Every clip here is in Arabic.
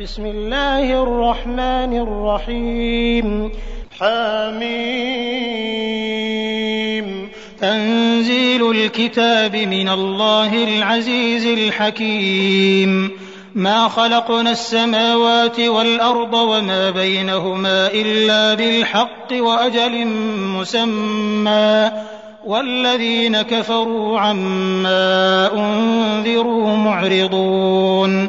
بسم الله الرحمن الرحيم. حميم. تنزيل الكتاب من الله العزيز الحكيم. ما خلقنا السماوات والأرض وما بينهما إلا بالحق وأجل مسمى. والذين كفروا عما أنذروا معرضون.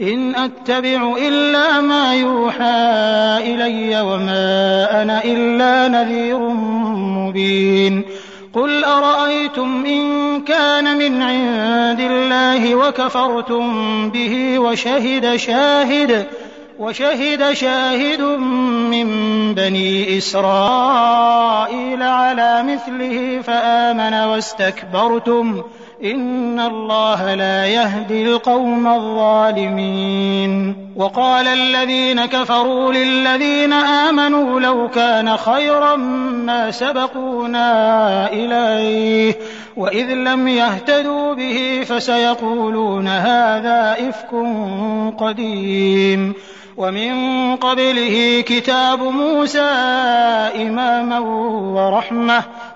إن أتبع إلا ما يوحى إلي وما أنا إلا نذير مبين. قل أرأيتم إن كان من عند الله وكفرتم به وشهد شاهد وشهد شاهد من بني إسرائيل على مثله فآمن واستكبرتم إن الله لا يهدي القوم الظالمين. وقال الذين كفروا للذين آمنوا لو كان خيرا ما سبقونا إليه وإذ لم يهتدوا به فسيقولون هذا إفك قديم. ومن قبله كتاب موسى إماما ورحمة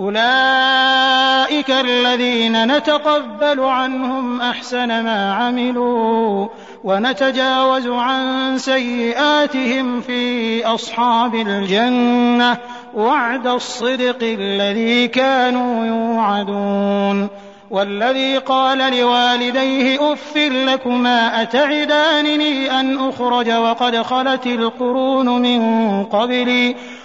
أولئك الذين نتقبل عنهم أحسن ما عملوا ونتجاوز عن سيئاتهم في أصحاب الجنة وعد الصدق الذي كانوا يوعدون. والذي قال لوالديه اف لكما أتعدانني أن أخرج وقد خلت القرون من قبلي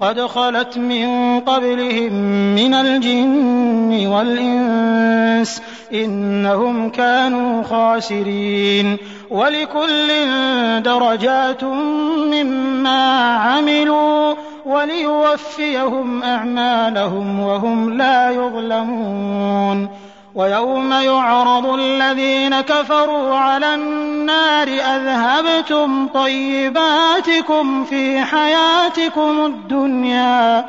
قد خلت من قبلهم من الجن والإنس إنهم كانوا خاسرين ولكل درجات مما عملوا وليوفيهم أعمالهم وهم لا يظلمون ويوم يعرض الذين كفروا على النار أذهبتم طيباتكم في حياتكم الدنيا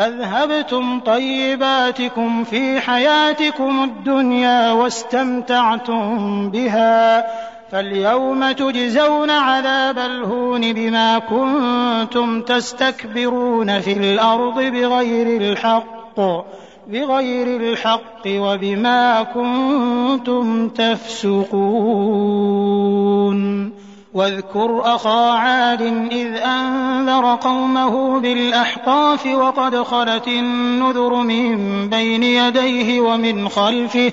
أذهبتم طيباتكم في حياتكم الدنيا واستمتعتم بها فاليوم تجزون عذاب الهون بما كنتم تستكبرون في الأرض بغير الحق بغير الحق وبما كنتم تفسقون. واذكر أخا عاد إذ أنذر قومه بالأحقاف وقد خلت النذر من بين يديه ومن خلفه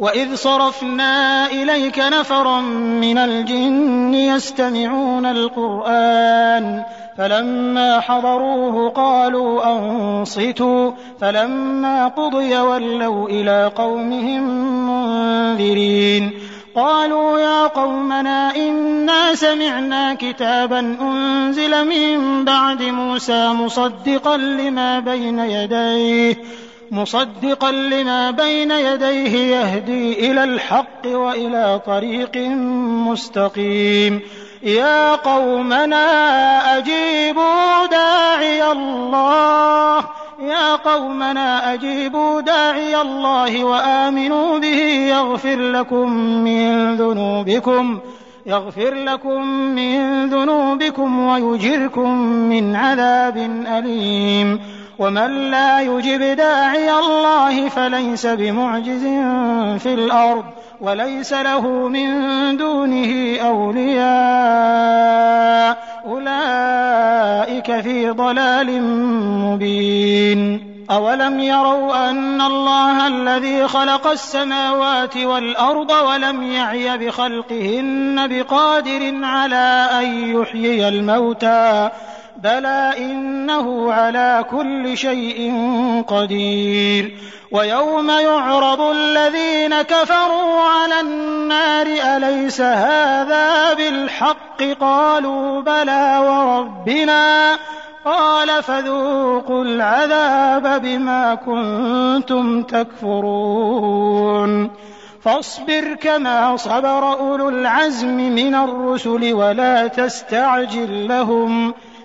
وإذ صرفنا إليك نفرا من الجن يستمعون القرآن فلما حضروه قالوا أنصتوا فلما قضي ولوا إلى قومهم منذرين قالوا يا قومنا إنا سمعنا كتابا أنزل من بعد موسى مصدقا لما بين يديه مصدقا لما بين يديه يهدي إلى الحق وإلى طريق مستقيم. يا قومنا أجيبوا داعي الله. يا قومنا أجيبوا داعي الله وآمنوا به. يغفر لكم من ذنوبكم. يغفر لكم من ذنوبكم ويجركم من عذاب أليم. ومن لا يجب داعي الله فليس بمعجز في الأرض وليس له من دونه أولياء أولئك في ضلال مبين أولم يروا أن الله الذي خلق السماوات والأرض ولم يعي بخلقهن بقادر على أن يحيي الموتى بلى إنه على كل شيء قدير ويوم يعرض الذين كفروا على النار أليس هذا بالحق قالوا بلى وربنا قال فذوقوا العذاب بما كنتم تكفرون فاصبر كما صبر أولو العزم من الرسل ولا تستعجل لهم